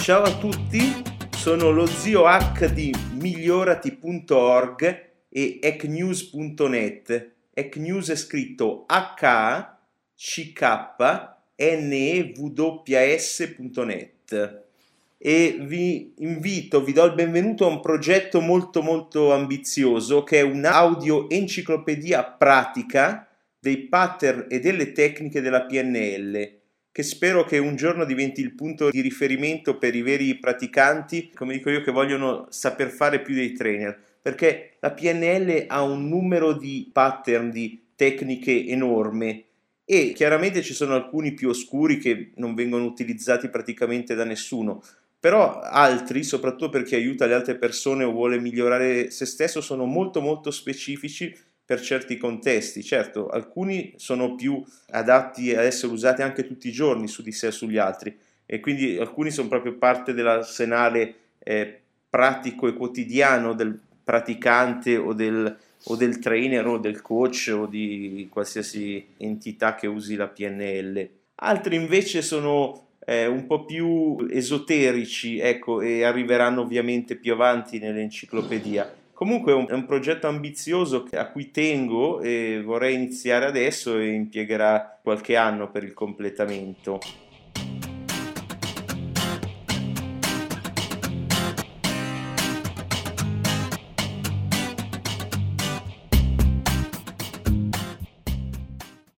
Ciao a tutti, sono lo zio H di migliorati.org e ecnews.net. Ecnews è scritto H C K N E W S.net e vi invito, vi do il benvenuto a un progetto molto molto ambizioso che è un'audio enciclopedia pratica dei pattern e delle tecniche della PNL che spero che un giorno diventi il punto di riferimento per i veri praticanti, come dico io, che vogliono saper fare più dei trainer, perché la PNL ha un numero di pattern, di tecniche enorme e chiaramente ci sono alcuni più oscuri che non vengono utilizzati praticamente da nessuno, però altri, soprattutto per chi aiuta le altre persone o vuole migliorare se stesso, sono molto molto specifici per certi contesti. Certo, alcuni sono più adatti ad essere usati anche tutti i giorni su di sé o sugli altri e quindi alcuni sono proprio parte dell'arsenale eh, pratico e quotidiano del praticante o del, o del trainer o del coach o di qualsiasi entità che usi la PNL. Altri invece sono eh, un po' più esoterici, ecco, e arriveranno ovviamente più avanti nell'enciclopedia. Comunque è un, è un progetto ambizioso a cui tengo e vorrei iniziare adesso e impiegherà qualche anno per il completamento.